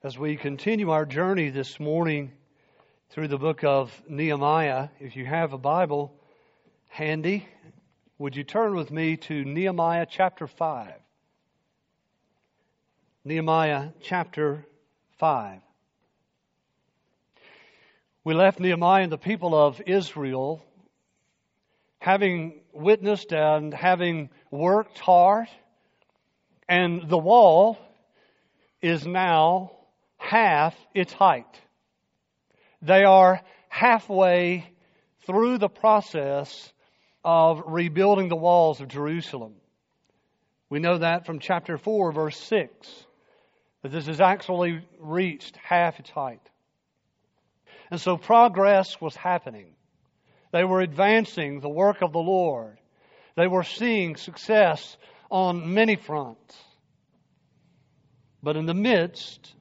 As we continue our journey this morning through the book of Nehemiah, if you have a Bible handy, would you turn with me to Nehemiah chapter 5? Nehemiah chapter 5. We left Nehemiah and the people of Israel having witnessed and having worked hard, and the wall is now half its height. They are halfway through the process of rebuilding the walls of Jerusalem. We know that from chapter 4, verse 6, that this has actually reached half its height. And so progress was happening. They were advancing the work of the Lord. They were seeing success on many fronts. But in the midst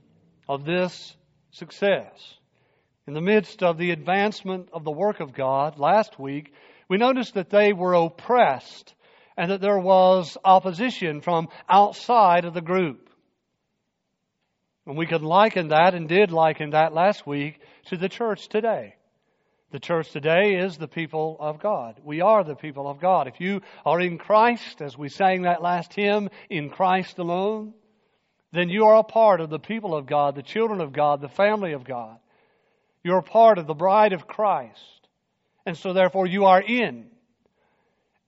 of this success. In the midst of the advancement of the work of God last week, we noticed that they were oppressed and that there was opposition from outside of the group. And we can liken that and did liken that last week to the church today. The church today is the people of God. We are the people of God. If you are in Christ, as we sang that last hymn, in Christ alone, then you are a part of the people of God, the children of God, the family of God. You're a part of the bride of Christ. And so therefore you are in.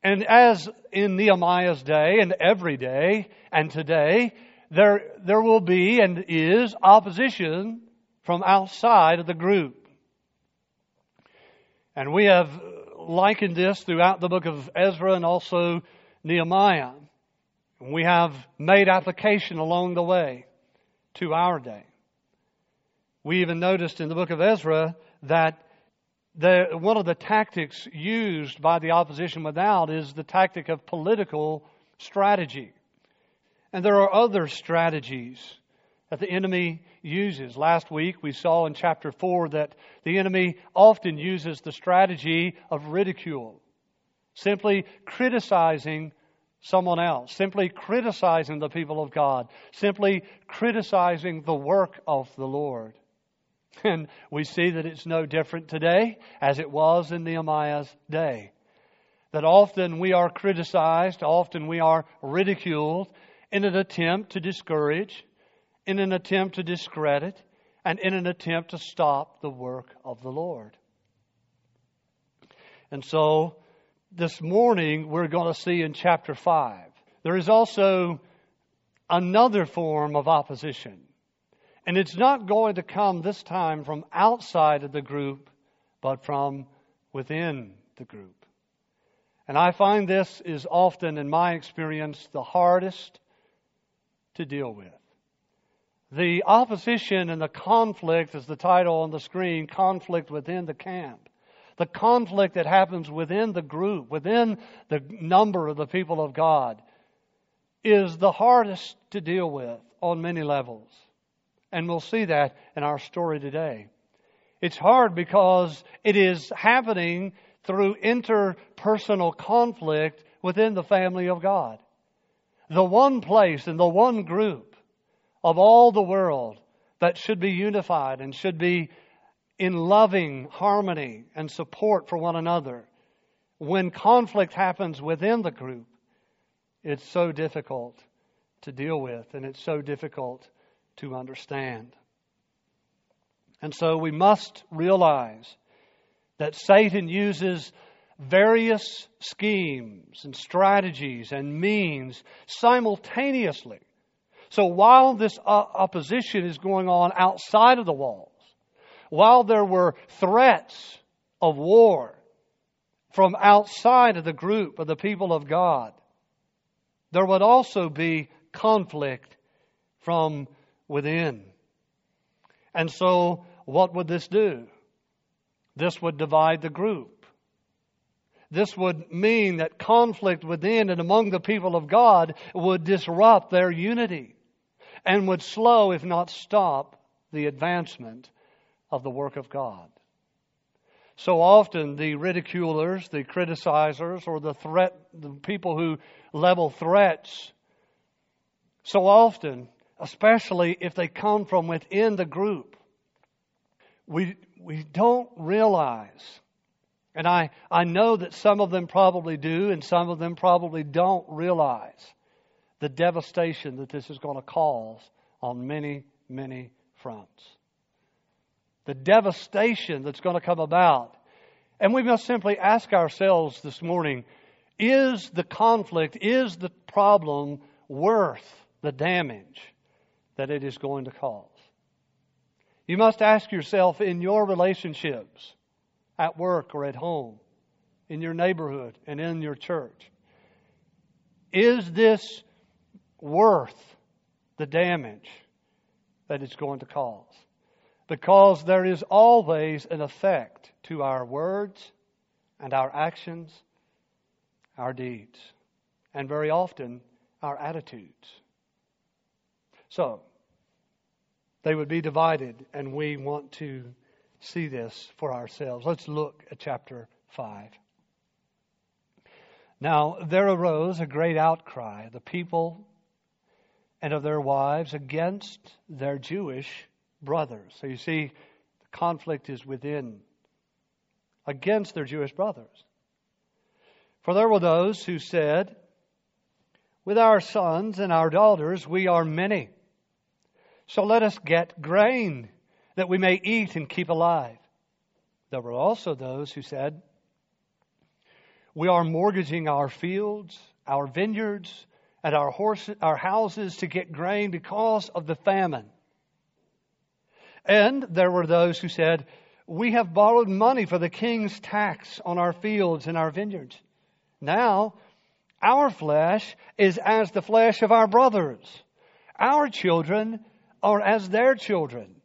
And as in Nehemiah's day and every day and today, there, there will be and is opposition from outside of the group. And we have likened this throughout the book of Ezra and also Nehemiah. We have made application along the way to our day. We even noticed in the book of Ezra that the, one of the tactics used by the opposition without is the tactic of political strategy. And there are other strategies that the enemy uses. Last week we saw in chapter 4 that the enemy often uses the strategy of ridicule, simply criticizing someone else, simply criticizing the people of God, simply criticizing the work of the Lord. And we see that it's no different today as it was in Nehemiah's day. That often we are criticized, often we are ridiculed in an attempt to discourage, in an attempt to discredit, and in an attempt to stop the work of the Lord. And so this morning we're going to see in chapter 5. There is also another form of opposition. And it's not going to come this time from outside of the group, but from within the group. And I find this is often, in my experience, the hardest to deal with. The opposition and the conflict, as the title on the screen, conflict within the camp the conflict that happens within the group, within the number of the people of God, is the hardest to deal with on many levels. And we'll see that in our story today. It's hard because it is happening through interpersonal conflict within the family of God. The one place and the one group of all the world that should be unified and should be in loving harmony and support for one another. When conflict happens within the group, it's so difficult to deal with and it's so difficult to understand. And so we must realize that Satan uses various schemes and strategies and means simultaneously. So while this uh, opposition is going on outside of the wall, while there were threats of war from outside of the group of the people of God, there would also be conflict from within. And so, what would this do? This would divide the group. This would mean that conflict within and among the people of God would disrupt their unity and would slow, if not stop, the advancement of the work of God. So often the ridiculers, the criticizers, or the threat, the people who level threats, so often especially if they come from within the group. We, we don't realize, and I, I know that some of them probably do, and some of them probably don't realize the devastation that this is going to cause on many, many fronts. The devastation that's going to come about. And we must simply ask ourselves this morning is the conflict, is the problem worth the damage that it is going to cause? You must ask yourself in your relationships, at work or at home, in your neighborhood and in your church, is this worth the damage that it's going to cause? Because there is always an effect to our words and our actions our deeds, and very often our attitudes. So, they would be divided, and we want to see this for ourselves. Let's look at chapter 5. Now, there arose a great outcry the people and of their wives against their Jewish brothers. So you see, the conflict is within, against their Jewish brothers. For there were those who said, With our sons and our daughters we are many. So let us get grain that we may eat and keep alive. There were also those who said, We are mortgaging our fields, our vineyards, and our horses, our houses to get grain because of the famine. And there were those who said, We have borrowed money for the king's tax on our fields and our vineyards. Now, our flesh is as the flesh of our brothers. Our children are as their children.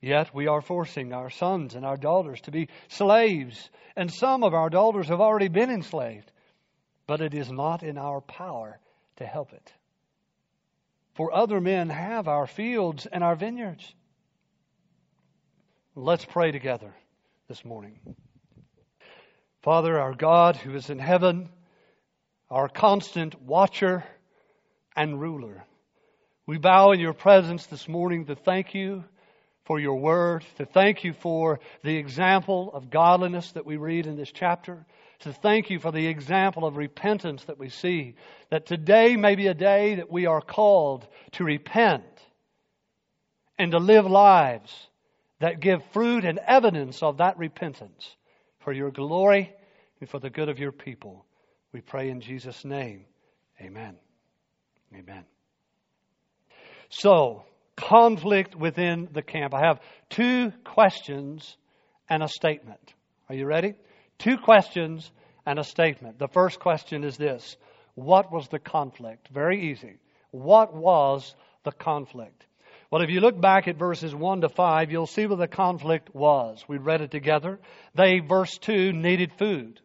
Yet we are forcing our sons and our daughters to be slaves, and some of our daughters have already been enslaved. But it is not in our power to help it. For other men have our fields and our vineyards. Let's pray together this morning. Father, our God who is in heaven, our constant watcher and ruler, we bow in your presence this morning to thank you for your word, to thank you for the example of godliness that we read in this chapter, to thank you for the example of repentance that we see, that today may be a day that we are called to repent and to live lives that give fruit and evidence of that repentance for your glory and for the good of your people. We pray in Jesus' name. Amen. Amen. So, conflict within the camp. I have two questions and a statement. Are you ready? Two questions and a statement. The first question is this What was the conflict? Very easy. What was the conflict? Well, if you look back at verses 1 to 5, you'll see what the conflict was. We read it together. They, verse 2, needed food.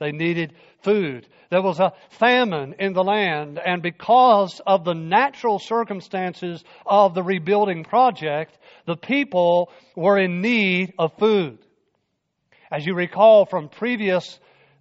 They needed food. There was a famine in the land, and because of the natural circumstances of the rebuilding project, the people were in need of food. As you recall from previous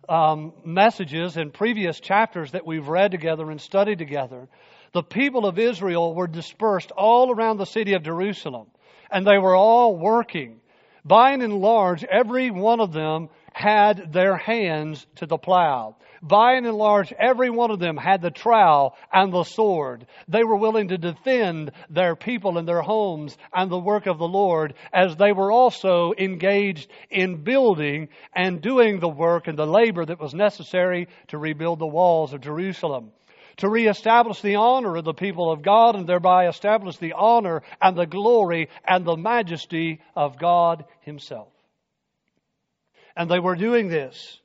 um, messages and previous chapters that we've read together and studied together, the people of Israel were dispersed all around the city of Jerusalem, and they were all working. By and large, every one of them had their hands to the plow. By and large, every one of them had the trowel and the sword. They were willing to defend their people and their homes and the work of the Lord as they were also engaged in building and doing the work and the labor that was necessary to rebuild the walls of Jerusalem to reestablish the honor of the people of God and thereby establish the honor and the glory and the majesty of God Himself. And they were doing this.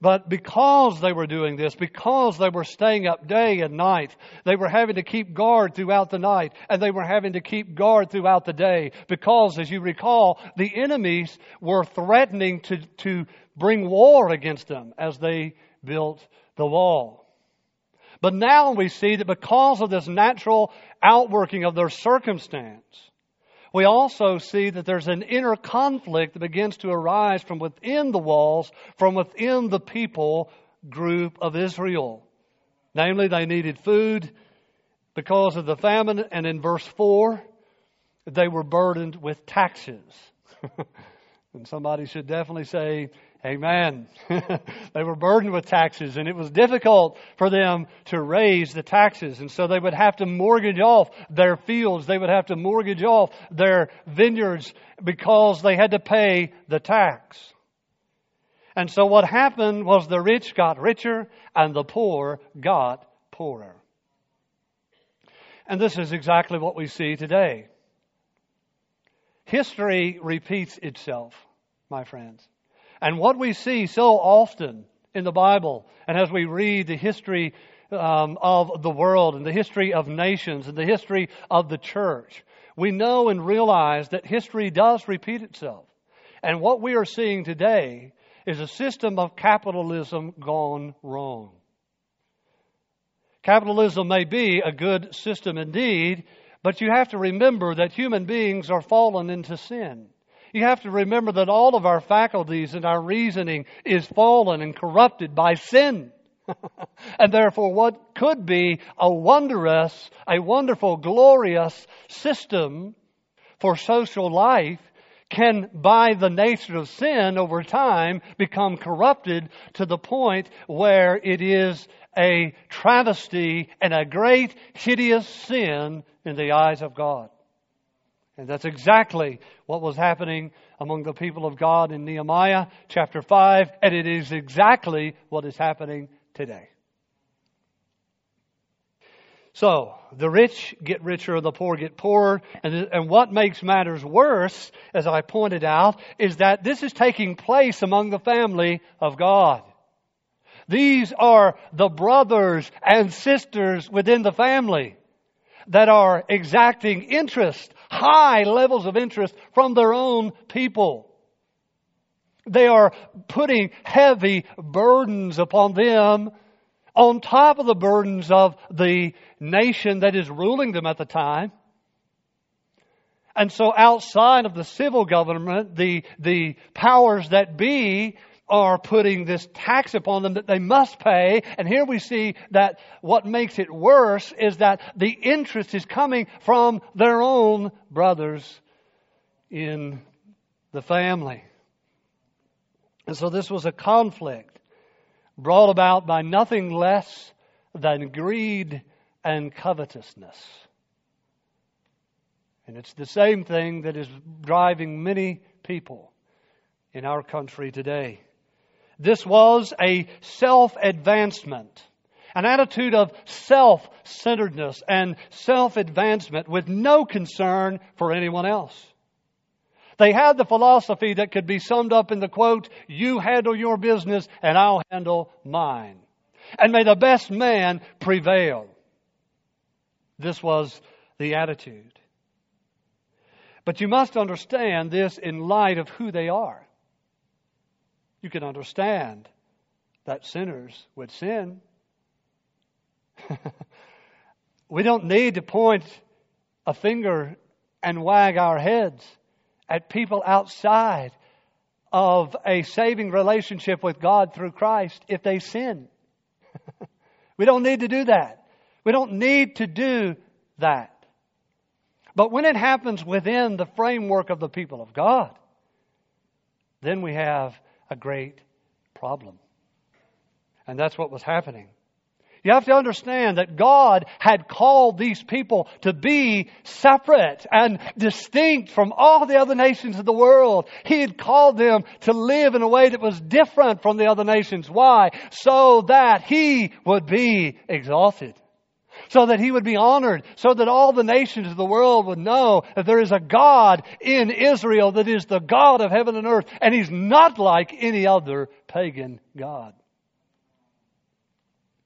But because they were doing this, because they were staying up day and night, they were having to keep guard throughout the night, and they were having to keep guard throughout the day, because, as you recall, the enemies were threatening to, to bring war against them as they built the wall. But now we see that because of this natural outworking of their circumstance, we also see that there's an inner conflict that begins to arise from within the walls, from within the people group of Israel. Namely, they needed food because of the famine. And in verse 4, they were burdened with taxes. and somebody should definitely say, Amen. they were burdened with taxes, and it was difficult for them to raise the taxes. And so they would have to mortgage off their fields. They would have to mortgage off their vineyards because they had to pay the tax. And so what happened was the rich got richer and the poor got poorer. And this is exactly what we see today. History repeats itself, my friends. And what we see so often in the Bible, and as we read the history um, of the world and the history of nations and the history of the church, we know and realize that history does repeat itself. And what we are seeing today is a system of capitalism gone wrong. Capitalism may be a good system indeed, but you have to remember that human beings are fallen into sin. You have to remember that all of our faculties and our reasoning is fallen and corrupted by sin. and therefore, what could be a wondrous, a wonderful, glorious system for social life can, by the nature of sin over time, become corrupted to the point where it is a travesty and a great, hideous sin in the eyes of God. And that's exactly what was happening among the people of God in Nehemiah chapter 5, and it is exactly what is happening today. So, the rich get richer, the poor get poorer, and, and what makes matters worse, as I pointed out, is that this is taking place among the family of God. These are the brothers and sisters within the family that are exacting interest, high levels of interest from their own people. They are putting heavy burdens upon them on top of the burdens of the nation that is ruling them at the time. And so outside of the civil government, the, the powers that be are putting this tax upon them that they must pay. And here we see that what makes it worse is that the interest is coming from their own brothers in the family. And so this was a conflict brought about by nothing less than greed and covetousness. And it's the same thing that is driving many people in our country today. This was a self advancement, an attitude of self centeredness and self advancement with no concern for anyone else. They had the philosophy that could be summed up in the quote, You handle your business and I'll handle mine. And may the best man prevail. This was the attitude. But you must understand this in light of who they are you can understand that sinners would sin. we don't need to point a finger and wag our heads at people outside of a saving relationship with God through Christ if they sin. we don't need to do that. We don't need to do that. But when it happens within the framework of the people of God, then we have a great problem. And that's what was happening. You have to understand that God had called these people to be separate and distinct from all the other nations of the world. He had called them to live in a way that was different from the other nations. Why? So that He would be exalted so that he would be honored, so that all the nations of the world would know that there is a God in Israel that is the God of heaven and earth, and he's not like any other pagan God.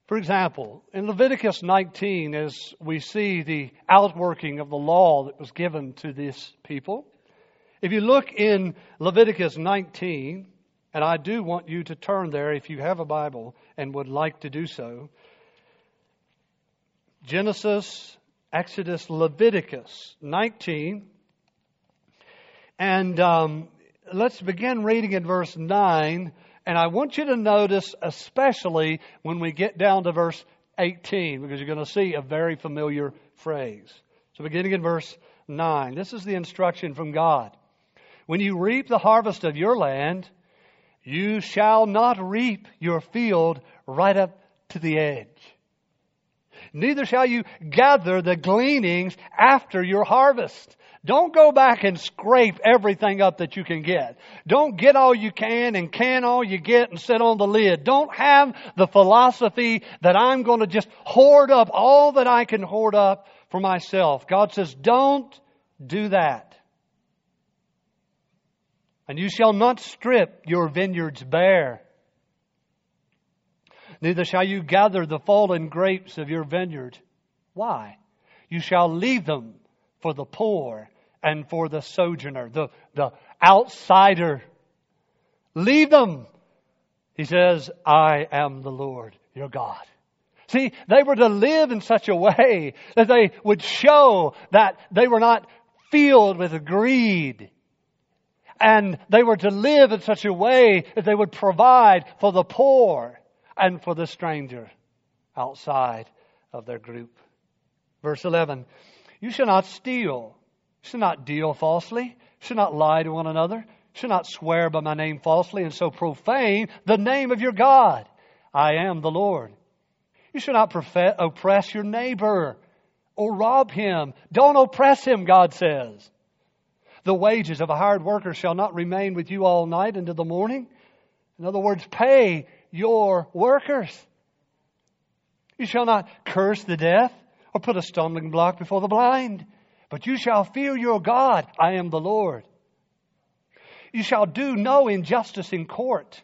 For example, in Leviticus 19, as we see the outworking of the law that was given to this people, if you look in Leviticus 19, and I do want you to turn there if you have a Bible and would like to do so, Genesis, Exodus, Leviticus 19. And um, let's begin reading in verse 9. And I want you to notice, especially when we get down to verse 18 because you're going to see a very familiar phrase. So, beginning in verse 9, this is the instruction from God. When you reap the harvest of your land, you shall not reap your field right up to the edge. Neither shall you gather the gleanings after your harvest. Don't go back and scrape everything up that you can get. Don't get all you can and can all you get and sit on the lid. Don't have the philosophy that I'm going to just hoard up all that I can hoard up for myself. God says, don't do that. And you shall not strip your vineyards bare. Neither shall you gather the fallen grapes of your vineyard. Why? You shall leave them for the poor and for the sojourner, the, the outsider. Leave them. He says, I am the Lord your God. See, they were to live in such a way that they would show that they were not filled with greed. And they were to live in such a way that they would provide for the poor and for the stranger outside of their group. Verse 11, you shall not steal you shall not deal falsely, you shall not lie to one another, you shall not swear by my name falsely, and so profane the name of your God. I am the Lord. You shall not oppress your neighbor or rob him. Don't oppress him, God says. The wages of a hired worker shall not remain with you all night into the morning. In other words, pay your workers. You shall not curse the deaf or put a stumbling block before the blind. But you shall fear your God. I am the Lord. You shall do no injustice in court.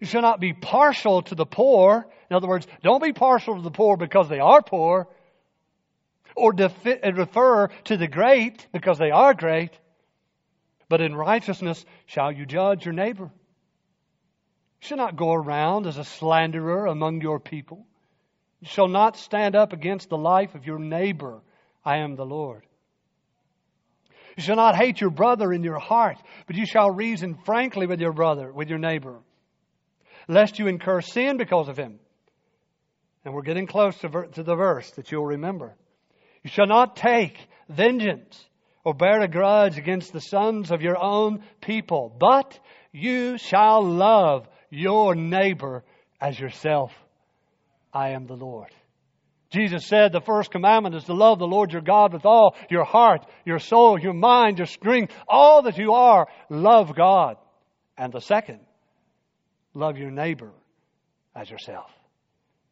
You shall not be partial to the poor. In other words, don't be partial to the poor because they are poor, or defi- uh, refer to the great because they are great. But in righteousness shall you judge your neighbor. You shall not go around as a slanderer among your people. You shall not stand up against the life of your neighbor. I am the Lord. You shall not hate your brother in your heart, but you shall reason frankly with your brother, with your neighbor, lest you incur sin because of him. And we're getting close to, ver- to the verse that you'll remember. You shall not take vengeance or bear a grudge against the sons of your own people, but you shall love your neighbor as yourself. I am the Lord. Jesus said the first commandment is to love the Lord your God with all your heart, your soul, your mind, your strength, all that you are. Love God. And the second, love your neighbor as yourself.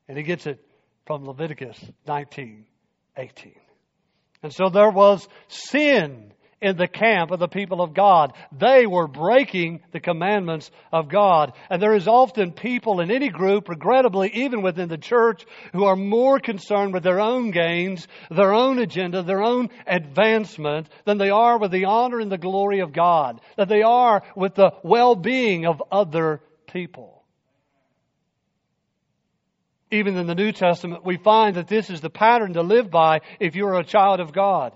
And he gets it from Leviticus 19, 18. And so there was sin in the camp of the people of God. They were breaking the commandments of God. And there is often people in any group, regrettably, even within the church, who are more concerned with their own gains, their own agenda, their own advancement, than they are with the honor and the glory of God, that they are with the well-being of other people. Even in the New Testament, we find that this is the pattern to live by if you're a child of God.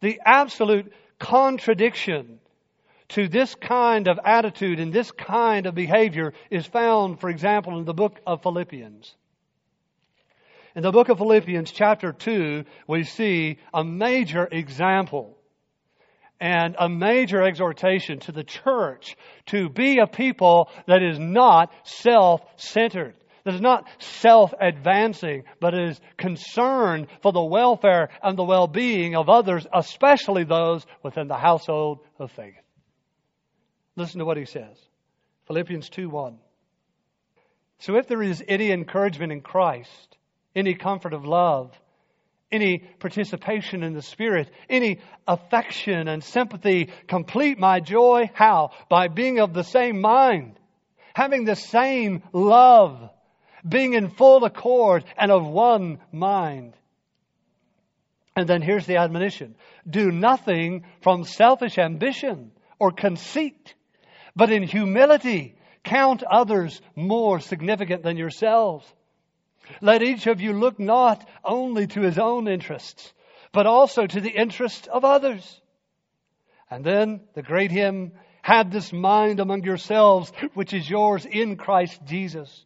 The absolute contradiction to this kind of attitude and this kind of behavior is found, for example, in the book of Philippians. In the book of Philippians, chapter 2, we see a major example and a major exhortation to the church to be a people that is not self centered that is not self advancing, but is concerned for the welfare and the well being of others, especially those within the household of faith. Listen to what he says Philippians 2 1. So if there is any encouragement in Christ, any comfort of love, any participation in the Spirit, any affection and sympathy, complete my joy. How? By being of the same mind, having the same love being in full accord and of one mind. And then here's the admonition do nothing from selfish ambition or conceit, but in humility count others more significant than yourselves. Let each of you look not only to his own interests, but also to the interests of others. And then the great hymn, Have this mind among yourselves, which is yours in Christ Jesus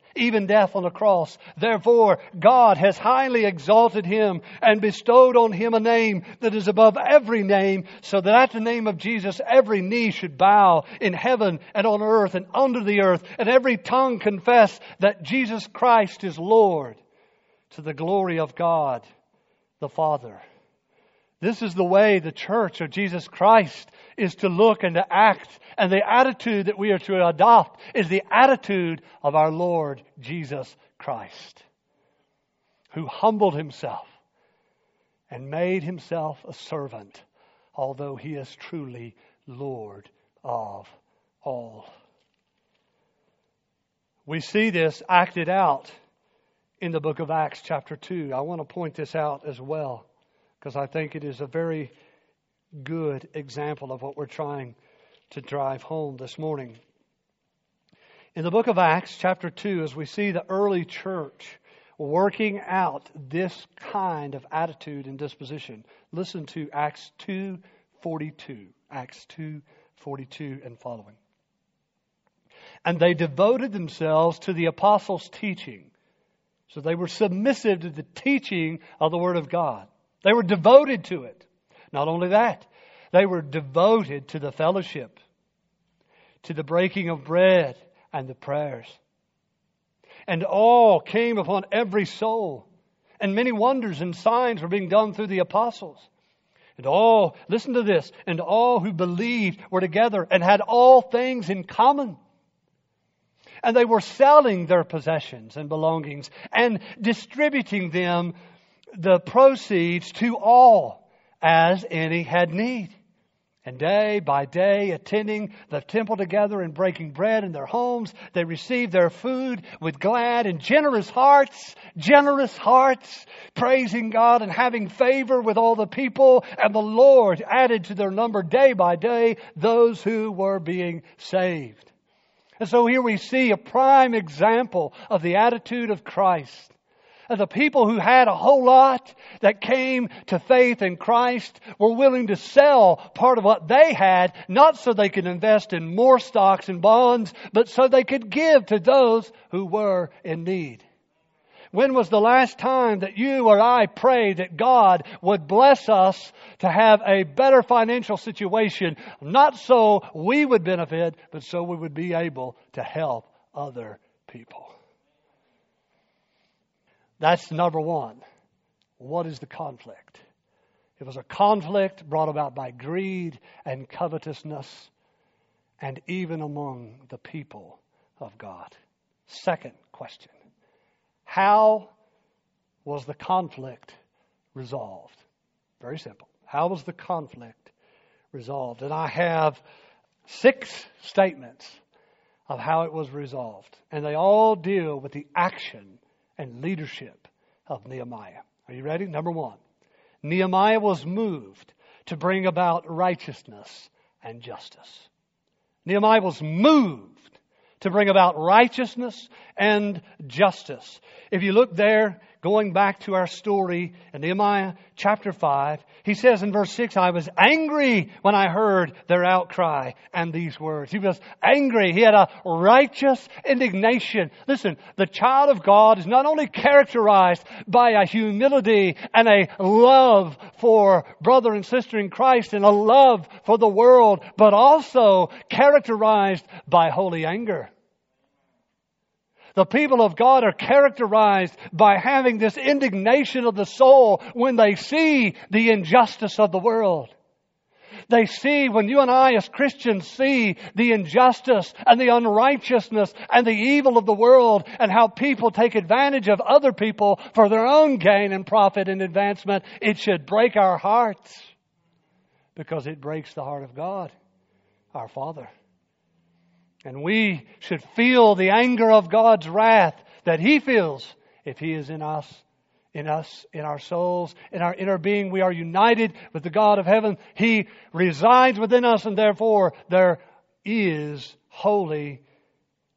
even death on the cross. Therefore, God has highly exalted him and bestowed on him a name that is above every name, so that at the name of Jesus every knee should bow in heaven and on earth and under the earth, and every tongue confess that Jesus Christ is Lord to the glory of God the Father. This is the way the church of Jesus Christ is to look and to act. And the attitude that we are to adopt is the attitude of our Lord Jesus Christ, who humbled himself and made himself a servant, although he is truly Lord of all. We see this acted out in the book of Acts, chapter 2. I want to point this out as well because I think it is a very good example of what we're trying to drive home this morning. In the book of Acts, chapter 2, as we see the early church working out this kind of attitude and disposition, listen to Acts 2:42. Acts 2:42 and following. And they devoted themselves to the apostles' teaching so they were submissive to the teaching of the Word of God. They were devoted to it. Not only that, they were devoted to the fellowship, to the breaking of bread and the prayers. And all came upon every soul. And many wonders and signs were being done through the apostles. And all, listen to this, and all who believed were together and had all things in common and they were selling their possessions and belongings and distributing them, the proceeds to all as any had need. And day by day, attending the temple together and breaking bread in their homes, they received their food with glad and generous hearts, generous hearts, praising God and having favor with all the people. And the Lord added to their number day by day those who were being saved. And so here we see a prime example of the attitude of Christ. The people who had a whole lot that came to faith in Christ were willing to sell part of what they had, not so they could invest in more stocks and bonds, but so they could give to those who were in need. When was the last time that you or I prayed that God would bless us to have a better financial situation, not so we would benefit, but so we would be able to help other people? That's number one. What is the conflict? It was a conflict brought about by greed and covetousness, and even among the people of God. Second question how was the conflict resolved? Very simple. How was the conflict resolved? And I have six statements of how it was resolved. And they all deal with the action and leadership of Nehemiah. Are you ready? Number one Nehemiah was moved to bring about righteousness and justice. Nehemiah was moved to bring about righteousness and justice. If you look there, going back to our story in Nehemiah chapter 5, he says in verse 6, I was angry when I heard their outcry and these words. He was angry. He had a righteous indignation. Listen, the child of God is not only characterized by a humility and a love for brother and sister in Christ and a love for the world, but also characterized by holy anger. The people of God are characterized by having this indignation of the soul when they see the injustice of the world. They see, when you and I as Christians see the injustice and the unrighteousness and the evil of the world and how people take advantage of other people for their own gain and profit and advancement, it should break our hearts because it breaks the heart of God, our Father. And we should feel the anger of God's wrath that He feels if He is in us in us, in our souls, in our inner being. We are united with the God of heaven. He resides within us, and therefore there is holy,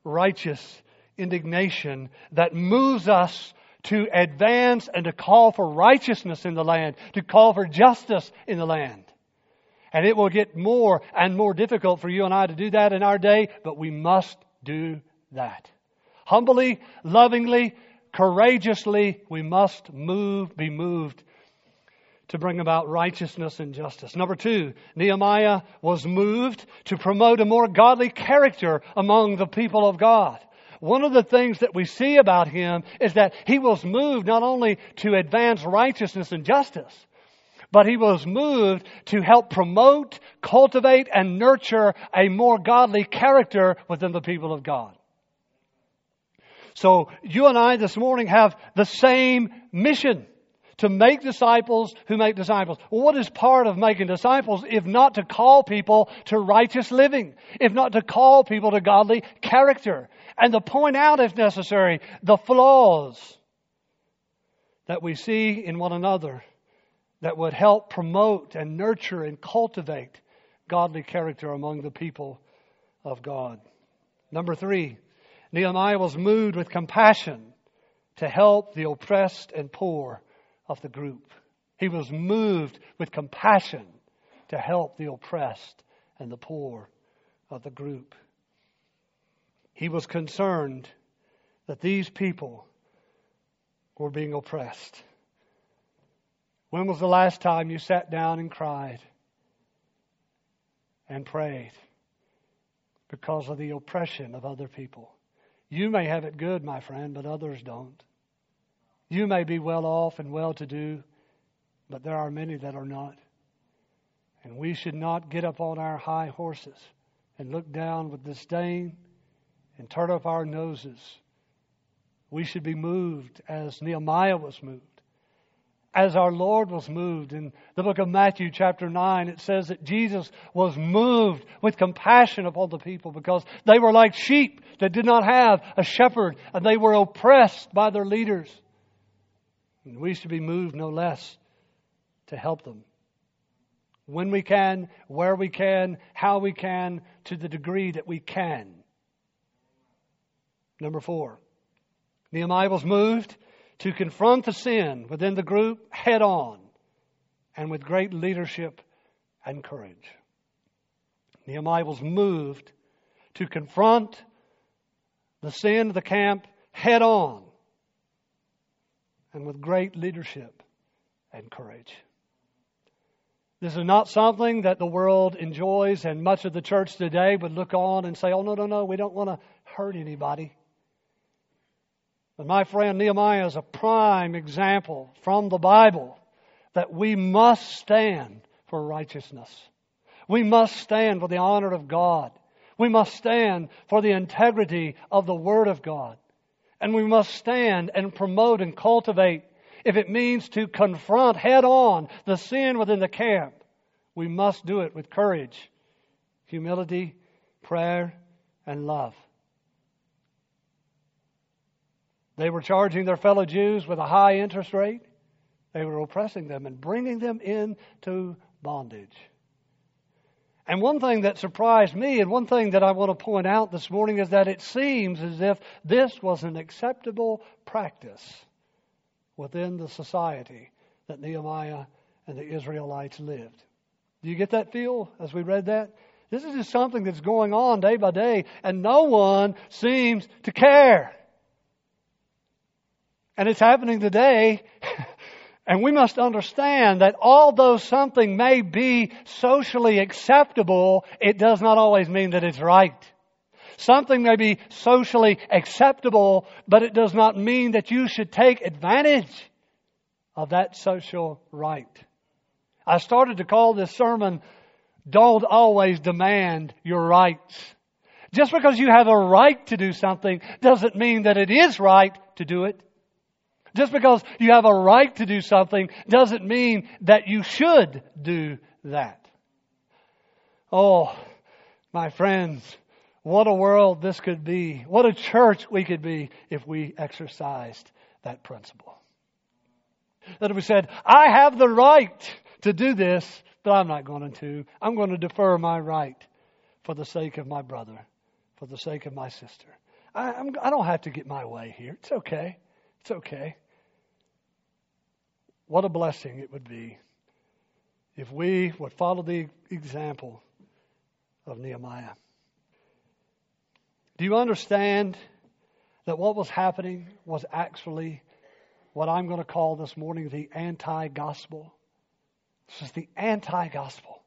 righteous indignation that moves us to advance and to call for righteousness in the land, to call for justice in the land. And it will get more and more difficult for you and I to do that in our day, but we must do that. Humbly, lovingly, courageously, we must move, be moved to bring about righteousness and justice. Number two, Nehemiah was moved to promote a more godly character among the people of God. One of the things that we see about him is that he was moved not only to advance righteousness and justice, but he was moved to help promote, cultivate, and nurture a more godly character within the people of God. So you and I this morning have the same mission to make disciples who make disciples. Well, what is part of making disciples if not to call people to righteous living, if not to call people to godly character, and to point out, if necessary, the flaws that we see in one another that would help promote and nurture and cultivate godly character among the people of God. Number three, Nehemiah was moved with compassion to help the oppressed and poor of the group. He was moved with compassion to help the oppressed and the poor of the group. He was concerned that these people were being oppressed. When was the last time you sat down and cried and prayed because of the oppression of other people? You may have it good, my friend, but others don't. You may be well off and well to do, but there are many that are not. And we should not get up on our high horses and look down with disdain and turn up our noses. We should be moved as Nehemiah was moved, as our Lord was moved. In the book of Matthew, chapter 9, it says that Jesus was moved with compassion upon the people because they were like sheep that did not have a shepherd and they were oppressed by their leaders. And we should be moved no less to help them. When we can, where we can, how we can, to the degree that we can. Number four, Nehemiah was moved to confront the sin within the group head on and with great leadership and courage. Nehemiah was moved to confront the sin of the camp head on and with great leadership and courage. This is not something that the world enjoys, and much of the church today would look on and say, Oh, no, no, no, we don't want to hurt anybody. But my friend Nehemiah is a prime example from the Bible that we must stand for righteousness. We must stand for the honor of God. We must stand for the integrity of the Word of God. And we must stand and promote and cultivate. If it means to confront head on the sin within the camp, we must do it with courage, humility, prayer, and love. They were charging their fellow Jews with a high interest rate. They were oppressing them and bringing them into bondage. And one thing that surprised me, and one thing that I want to point out this morning, is that it seems as if this was an acceptable practice within the society that Nehemiah and the Israelites lived. Do you get that feel as we read that? This is just something that's going on day by day, and no one seems to care. And it's happening today. And we must understand that although something may be socially acceptable, it does not always mean that it's right. Something may be socially acceptable, but it does not mean that you should take advantage of that social right. I started to call this sermon, Don't Always Demand Your Rights. Just because you have a right to do something doesn't mean that it is right to do it. Just because you have a right to do something doesn't mean that you should do that. Oh, my friends, what a world this could be. What a church we could be if we exercised that principle. That if we said, I have the right to do this, but I'm not going to. I'm going to defer my right for the sake of my brother, for the sake of my sister. I, I'm, I don't have to get my way here. It's okay. It's okay. What a blessing it would be if we would follow the example of Nehemiah. Do you understand that what was happening was actually what I'm going to call this morning the anti gospel? This is the anti gospel.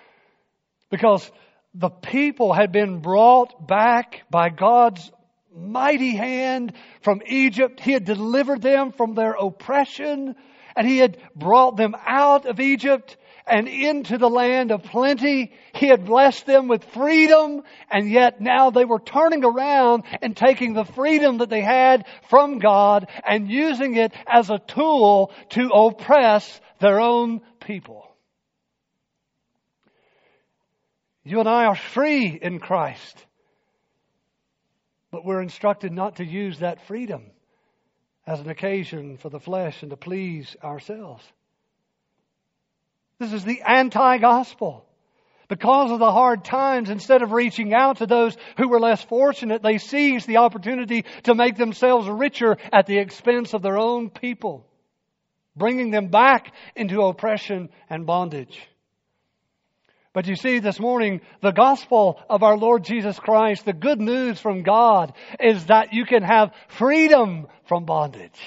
because the people had been brought back by God's mighty hand from Egypt. He had delivered them from their oppression and he had brought them out of Egypt and into the land of plenty. He had blessed them with freedom, and yet now they were turning around and taking the freedom that they had from God and using it as a tool to oppress their own people. You and I are free in Christ, but we're instructed not to use that freedom as an occasion for the flesh and to please ourselves. This is the anti gospel. Because of the hard times, instead of reaching out to those who were less fortunate, they seized the opportunity to make themselves richer at the expense of their own people, bringing them back into oppression and bondage. But you see, this morning, the gospel of our Lord Jesus Christ, the good news from God, is that you can have freedom from bondage.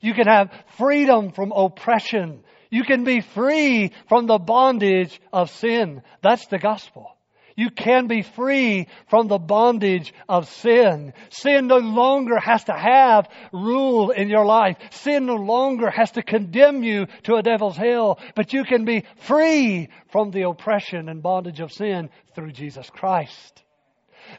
You can have freedom from oppression. You can be free from the bondage of sin. That's the gospel. You can be free from the bondage of sin. Sin no longer has to have rule in your life. Sin no longer has to condemn you to a devil's hell, but you can be free from the oppression and bondage of sin through Jesus Christ.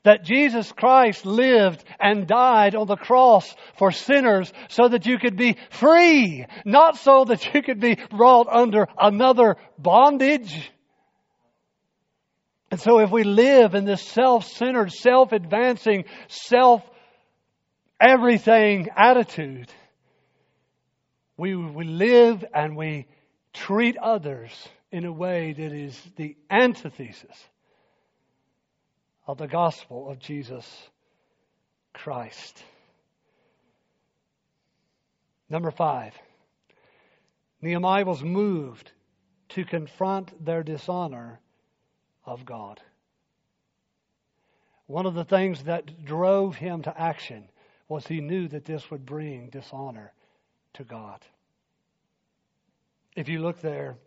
That Jesus Christ lived and died on the cross for sinners so that you could be free, not so that you could be brought under another bondage. And so if we live in this self-centered, self-advancing, self-everything attitude, we, we live and we treat others in a way that is the antithesis of the gospel of Jesus Christ. Number five, Nehemiah was moved to confront their dishonor of God. One of the things that drove him to action was he knew that this would bring dishonor to God. If you look there,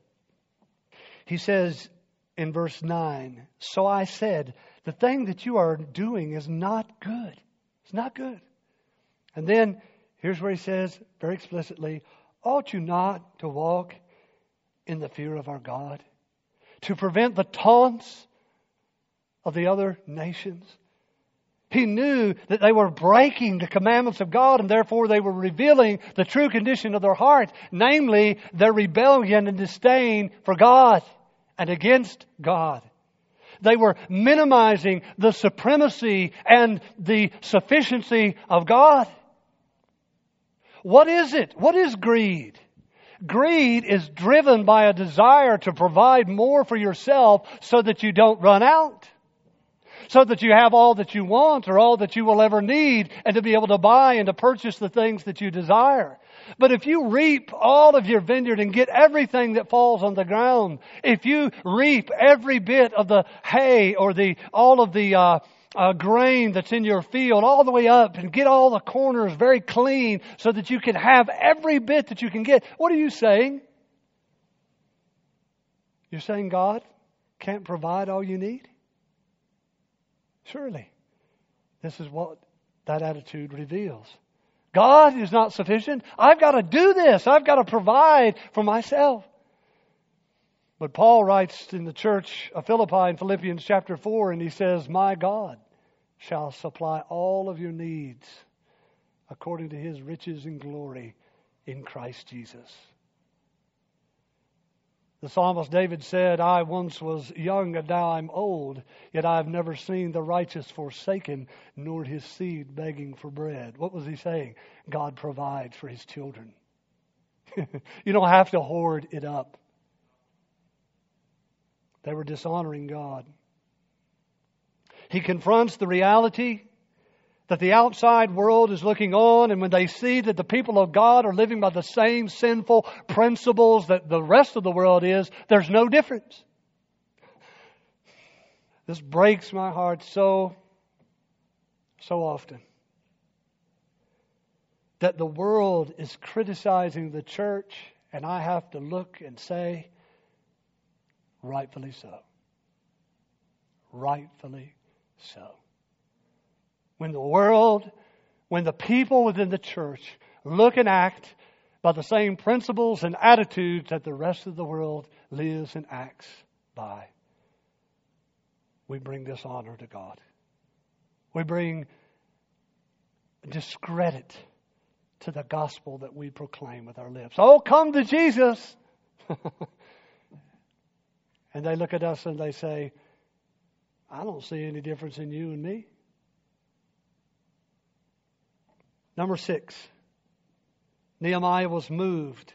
he says in verse 9, So I said, the thing that you are doing is not good. It's not good. And then here's where he says very explicitly, Ought you not to walk in the fear of our God? To prevent the taunts of the other nations. He knew that they were breaking the commandments of God and therefore they were revealing the true condition of their heart, namely their rebellion and disdain for God and against God. They were minimizing the supremacy and the sufficiency of God. What is it? What is greed? Greed is driven by a desire to provide more for yourself so that you don't run out. So that you have all that you want or all that you will ever need and to be able to buy and to purchase the things that you desire. But if you reap all of your vineyard and get everything that falls on the ground, if you reap every bit of the hay or the, all of the, uh, uh, grain that's in your field all the way up and get all the corners very clean so that you can have every bit that you can get. What are you saying? You're saying God can't provide all you need? Surely. This is what that attitude reveals. God is not sufficient. I've got to do this. I've got to provide for myself. But Paul writes in the church of Philippi in Philippians chapter 4, and he says, My God shall supply all of your needs according to his riches and glory in Christ Jesus. The psalmist David said, I once was young and now I'm old, yet I have never seen the righteous forsaken, nor his seed begging for bread. What was he saying? God provides for his children. you don't have to hoard it up. They were dishonoring God. He confronts the reality that the outside world is looking on, and when they see that the people of God are living by the same sinful principles that the rest of the world is, there's no difference. This breaks my heart so, so often. That the world is criticizing the church, and I have to look and say, rightfully so. Rightfully so when the world, when the people within the church look and act by the same principles and attitudes that the rest of the world lives and acts by, we bring dishonor to God. We bring discredit to the gospel that we proclaim with our lips. Oh, come to Jesus! and they look at us and they say, I don't see any difference in you and me. Number six, Nehemiah was moved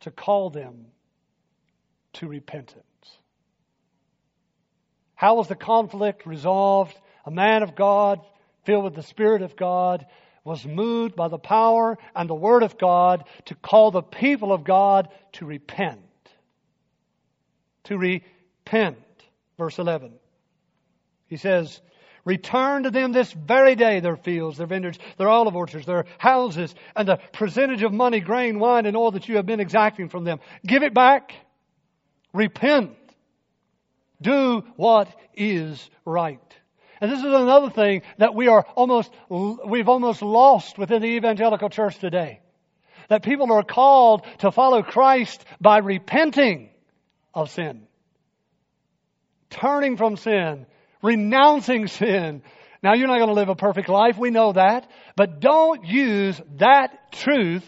to call them to repentance. How was the conflict resolved? A man of God, filled with the Spirit of God, was moved by the power and the Word of God to call the people of God to repent. To repent. Verse 11. He says, Return to them this very day their fields, their vineyards, their olive orchards, their houses, and the percentage of money, grain, wine, and oil that you have been exacting from them. Give it back. Repent. Do what is right. And this is another thing that we are almost, we've almost lost within the evangelical church today. That people are called to follow Christ by repenting of sin. Turning from sin renouncing sin. Now, you're not going to live a perfect life. We know that. But don't use that truth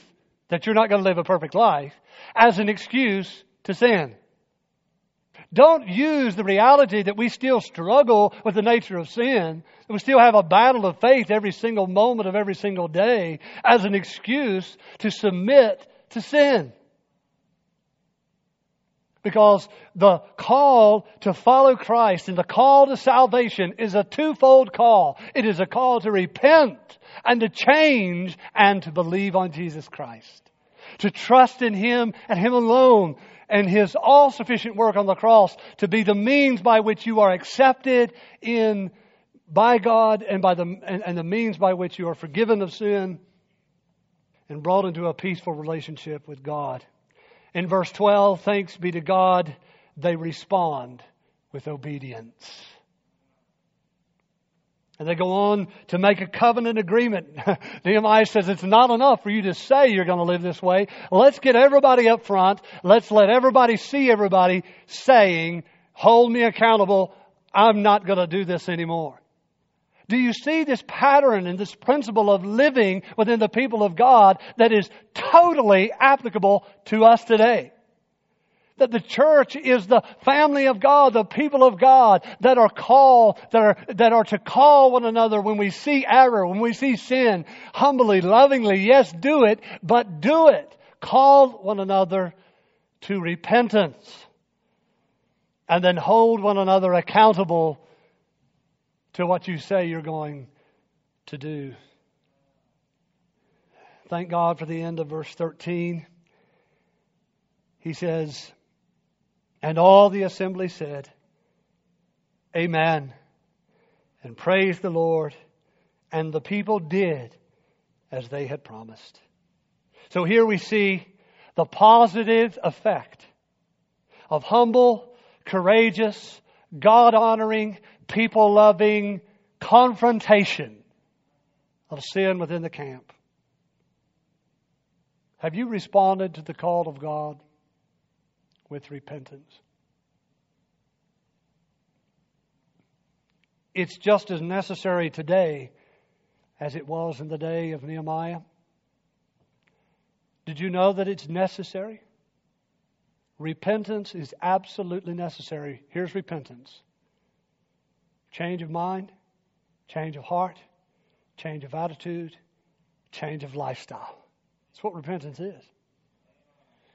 that you're not going to live a perfect life as an excuse to sin. Don't use the reality that we still struggle with the nature of sin, that we still have a battle of faith every single moment of every single day as an excuse to submit to sin. Because the call to follow Christ and the call to salvation is a twofold call. It is a call to repent and to change and to believe on Jesus Christ. To trust in Him and Him alone and His all sufficient work on the cross to be the means by which you are accepted in by God and by the and, and the means by which you are forgiven of sin and brought into a peaceful relationship with God. In verse 12, thanks be to God, they respond with obedience. And they go on to make a covenant agreement. Nehemiah says it's not enough for you to say you're going to live this way. Let's get everybody up front. Let's let everybody see everybody saying, hold me accountable. I'm not going to do this anymore. Do you see this pattern and this principle of living within the people of God that is totally applicable to us today? That the church is the family of God, the people of God that are called, that are, that are to call one another when we see error, when we see sin, humbly, lovingly, yes, do it, but do it. Call one another to repentance. And then hold one another accountable to what you say you're going to do. Thank God for the end of verse 13. He says, And all the assembly said, Amen, and praised the Lord. And the people did as they had promised. So here we see the positive effect of humble, courageous, God honoring, people loving confrontation of sin within the camp. Have you responded to the call of God with repentance? It's just as necessary today as it was in the day of Nehemiah. Did you know that it's necessary? Repentance is absolutely necessary. Here's repentance change of mind, change of heart, change of attitude, change of lifestyle. That's what repentance is.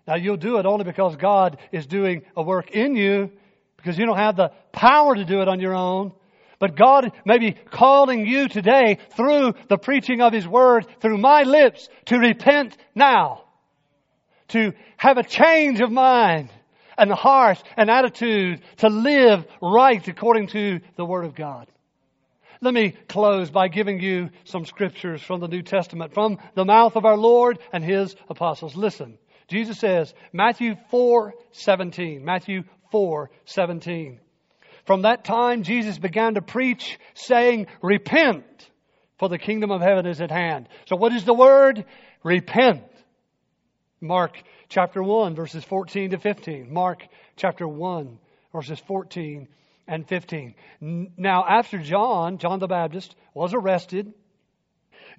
Now, you'll do it only because God is doing a work in you, because you don't have the power to do it on your own. But God may be calling you today through the preaching of His Word, through my lips, to repent now. To have a change of mind and the heart and attitude to live right according to the Word of God. Let me close by giving you some scriptures from the New Testament, from the mouth of our Lord and His apostles. Listen. Jesus says, Matthew 4, 17. Matthew 4, 17. From that time, Jesus began to preach, saying, Repent, for the kingdom of heaven is at hand. So what is the word? Repent. Mark chapter 1, verses 14 to 15. Mark chapter 1, verses 14 and 15. Now, after John, John the Baptist, was arrested,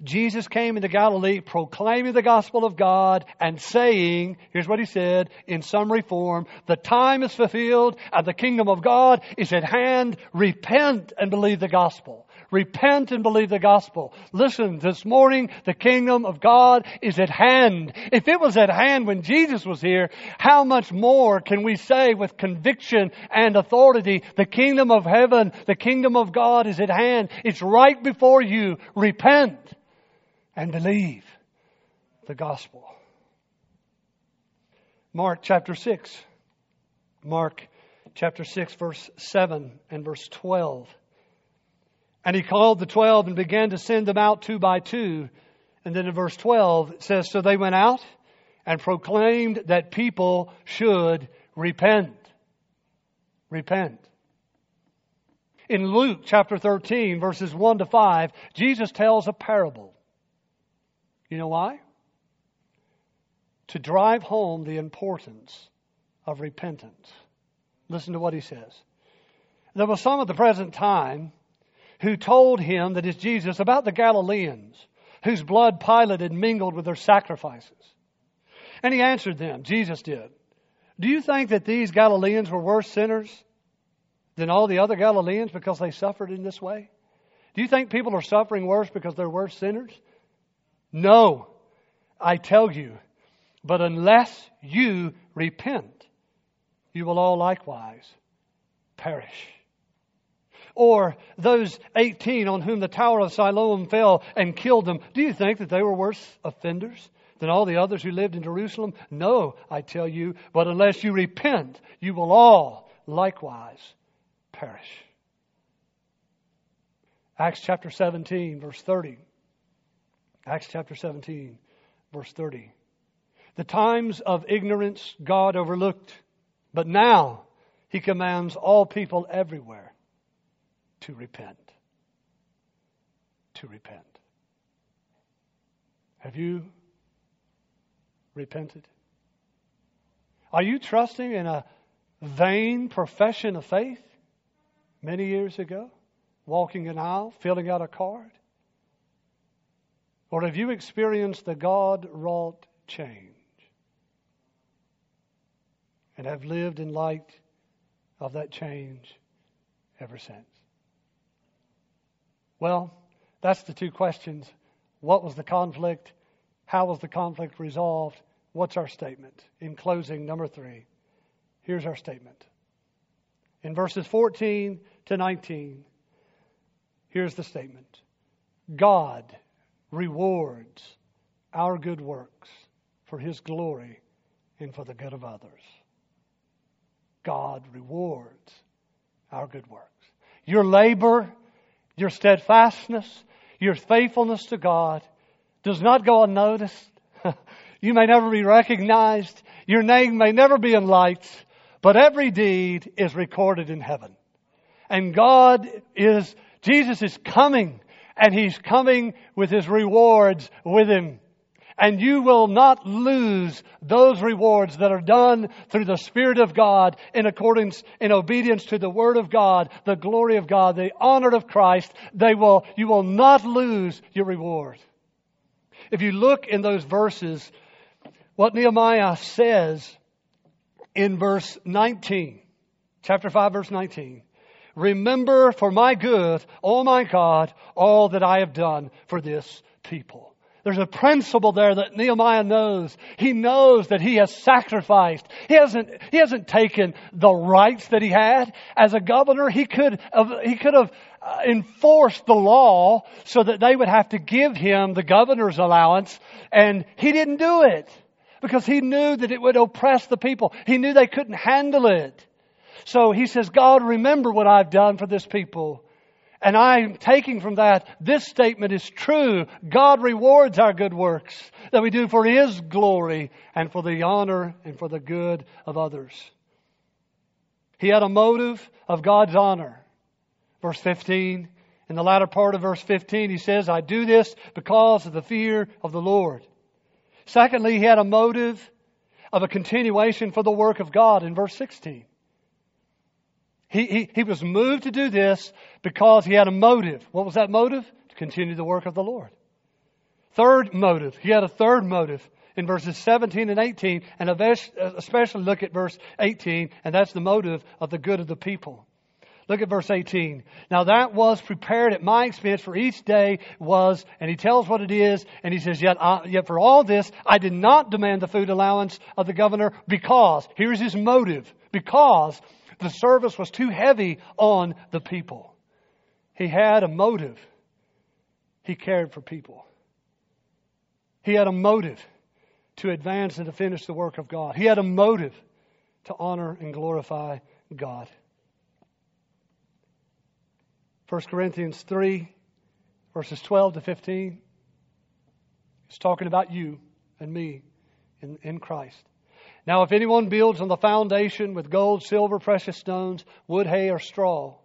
Jesus came into Galilee proclaiming the gospel of God and saying, here's what he said in summary form, the time is fulfilled and the kingdom of God is at hand. Repent and believe the gospel. Repent and believe the gospel. Listen, this morning, the kingdom of God is at hand. If it was at hand when Jesus was here, how much more can we say with conviction and authority, the kingdom of heaven, the kingdom of God is at hand. It's right before you. Repent and believe the gospel. Mark chapter 6. Mark chapter 6, verse 7 and verse 12. And he called the twelve and began to send them out two by two. And then in verse 12 it says, So they went out and proclaimed that people should repent. Repent. In Luke chapter 13, verses 1 to 5, Jesus tells a parable. You know why? To drive home the importance of repentance. Listen to what he says. There was some at the present time who told him, that is Jesus, about the Galileans, whose blood Pilate had mingled with their sacrifices. And he answered them, Jesus did, Do you think that these Galileans were worse sinners than all the other Galileans because they suffered in this way? Do you think people are suffering worse because they're worse sinners? No, I tell you, but unless you repent, you will all likewise perish. Or those 18 on whom the tower of Siloam fell and killed them, do you think that they were worse offenders than all the others who lived in Jerusalem? No, I tell you, but unless you repent, you will all likewise perish. Acts chapter 17, verse 30. Acts chapter 17, verse 30. The times of ignorance God overlooked, but now he commands all people everywhere to repent. To repent. Have you repented? Are you trusting in a vain profession of faith many years ago? Walking an aisle, filling out a card? Or have you experienced the God wrought change and have lived in light of that change ever since? Well, that's the two questions. What was the conflict? How was the conflict resolved? What's our statement? In closing, number three, here's our statement. In verses 14 to 19, here's the statement God rewards our good works for His glory and for the good of others. God rewards our good works. Your labor your steadfastness, your faithfulness to God does not go unnoticed. you may never be recognized. Your name may never be in lights, but every deed is recorded in heaven. And God is, Jesus is coming, and He's coming with His rewards with Him. And you will not lose those rewards that are done through the Spirit of God in accordance, in obedience to the Word of God, the glory of God, the honor of Christ. They will, you will not lose your reward. If you look in those verses, what Nehemiah says in verse 19, chapter 5, verse 19. Remember for my good, O my God, all that I have done for this people. There's a principle there that Nehemiah knows. He knows that he has sacrificed. He hasn't, he hasn't taken the rights that he had. As a governor, he could have, he could have uh, enforced the law so that they would have to give him the governor's allowance, and he didn't do it because he knew that it would oppress the people. He knew they couldn't handle it. So he says, God, remember what I've done for this people. And I'm taking from that, this statement is true. God rewards our good works that we do for His glory and for the honor and for the good of others. He had a motive of God's honor. Verse 15, in the latter part of verse 15, he says, I do this because of the fear of the Lord. Secondly, he had a motive of a continuation for the work of God in verse 16. He, he, he was moved to do this because he had a motive. What was that motive? To continue the work of the Lord. Third motive. He had a third motive in verses 17 and 18, and especially look at verse 18, and that's the motive of the good of the people. Look at verse 18. Now that was prepared at my expense for each day was, and he tells what it is, and he says, yet, I, yet for all this, I did not demand the food allowance of the governor because, here's his motive, because the service was too heavy on the people. He had a motive. He cared for people. He had a motive to advance and to finish the work of God. He had a motive to honor and glorify God. 1 Corinthians 3, verses 12 to 15. He's talking about you and me in, in Christ. Now, if anyone builds on the foundation with gold, silver, precious stones, wood, hay, or straw,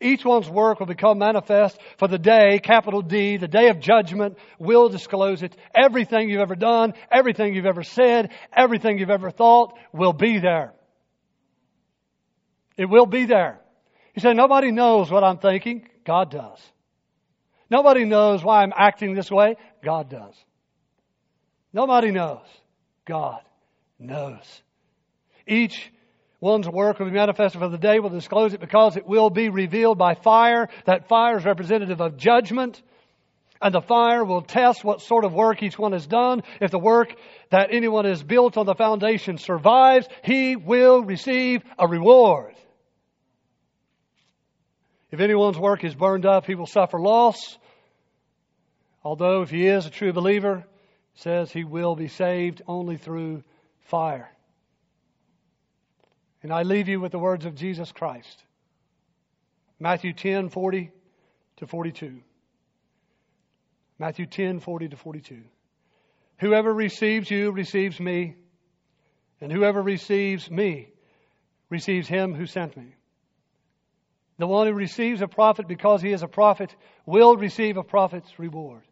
each one's work will become manifest for the day, capital D, the day of judgment will disclose it. Everything you've ever done, everything you've ever said, everything you've ever thought will be there. It will be there. He said, nobody knows what I'm thinking. God does. Nobody knows why I'm acting this way. God does. Nobody knows. God knows. Each one's work will be manifested for the day, will disclose it because it will be revealed by fire. That fire is representative of judgment. And the fire will test what sort of work each one has done. If the work that anyone has built on the foundation survives, he will receive a reward. If anyone's work is burned up, he will suffer loss. Although if he is a true believer, says he will be saved only through fire. And I leave you with the words of Jesus Christ. Matthew 10, 40 to 42. Matthew 10, 40 to 42. Whoever receives you receives me, and whoever receives me receives him who sent me. The one who receives a prophet because he is a prophet will receive a prophet's reward.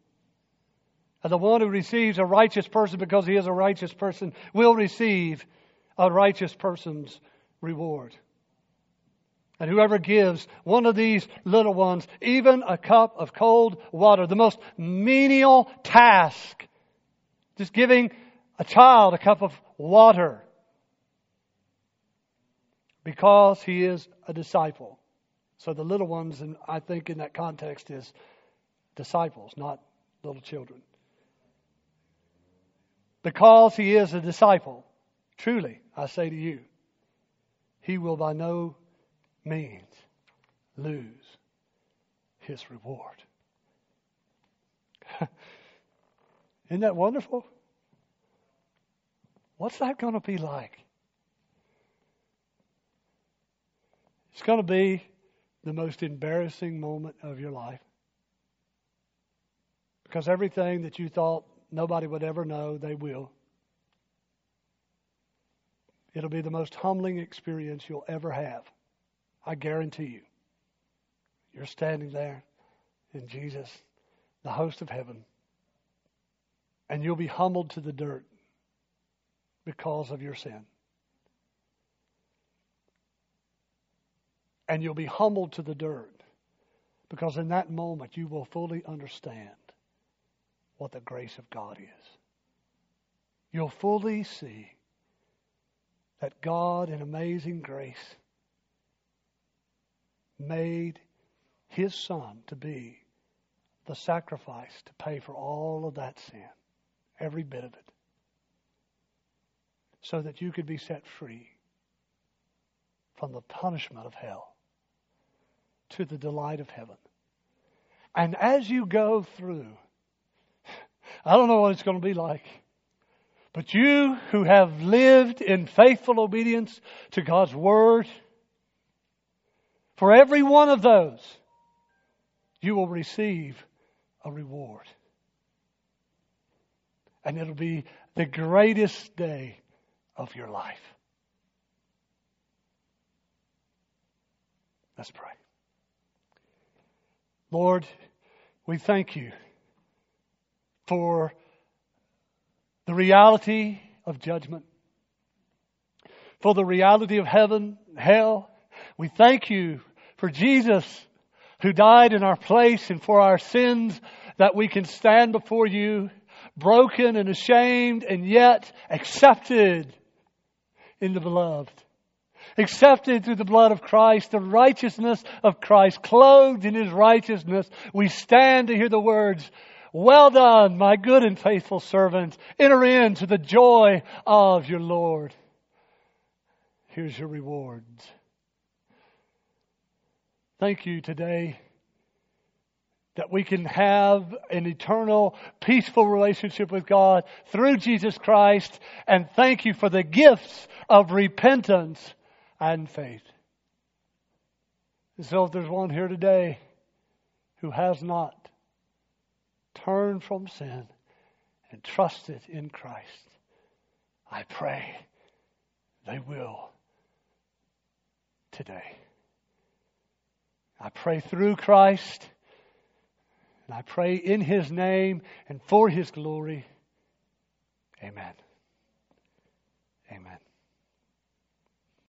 And the one who receives a righteous person because he is a righteous person will receive a righteous person's reward. And whoever gives one of these little ones even a cup of cold water, the most menial task, just giving a child a cup of water because he is a disciple. So the little ones, and I think in that context, is disciples, not little children because he is a disciple, truly, I say to you, he will by no means lose his reward. Isn't that wonderful? What's that going to be like? It's going to be the most embarrassing moment of your life. Because everything that you thought Nobody would ever know. They will. It'll be the most humbling experience you'll ever have. I guarantee you. You're standing there in Jesus, the host of heaven, and you'll be humbled to the dirt because of your sin. And you'll be humbled to the dirt because in that moment you will fully understand what the grace of God is. You'll fully see that God, in amazing grace, made His Son to be the sacrifice to pay for all of that sin, every bit of it, so that you could be set free from the punishment of hell to the delight of heaven. And as you go through, I don't know what it's going to be like, but you who have lived in faithful obedience to God's Word, for every one of those, you will receive a reward. And it'll be the greatest day of your life. Let's pray. Lord, we thank you for the reality of judgment, for the reality of heaven, hell. We thank you for Jesus who died in our place and for our sins that we can stand before you broken and ashamed and yet accepted in the beloved. Accepted through the blood of Christ, the righteousness of Christ, clothed in his righteousness, we stand to hear the words, well done, my good and faithful servant. Enter into the joy of your Lord. Here's your rewards. Thank you today that we can have an eternal, peaceful relationship with God through Jesus Christ. And thank you for the gifts of repentance and faith. And so if there's one here today who has not turned from sin and trusted in Christ, I pray they will today. I pray through Christ, and I pray in His name and for His glory. Amen. Amen.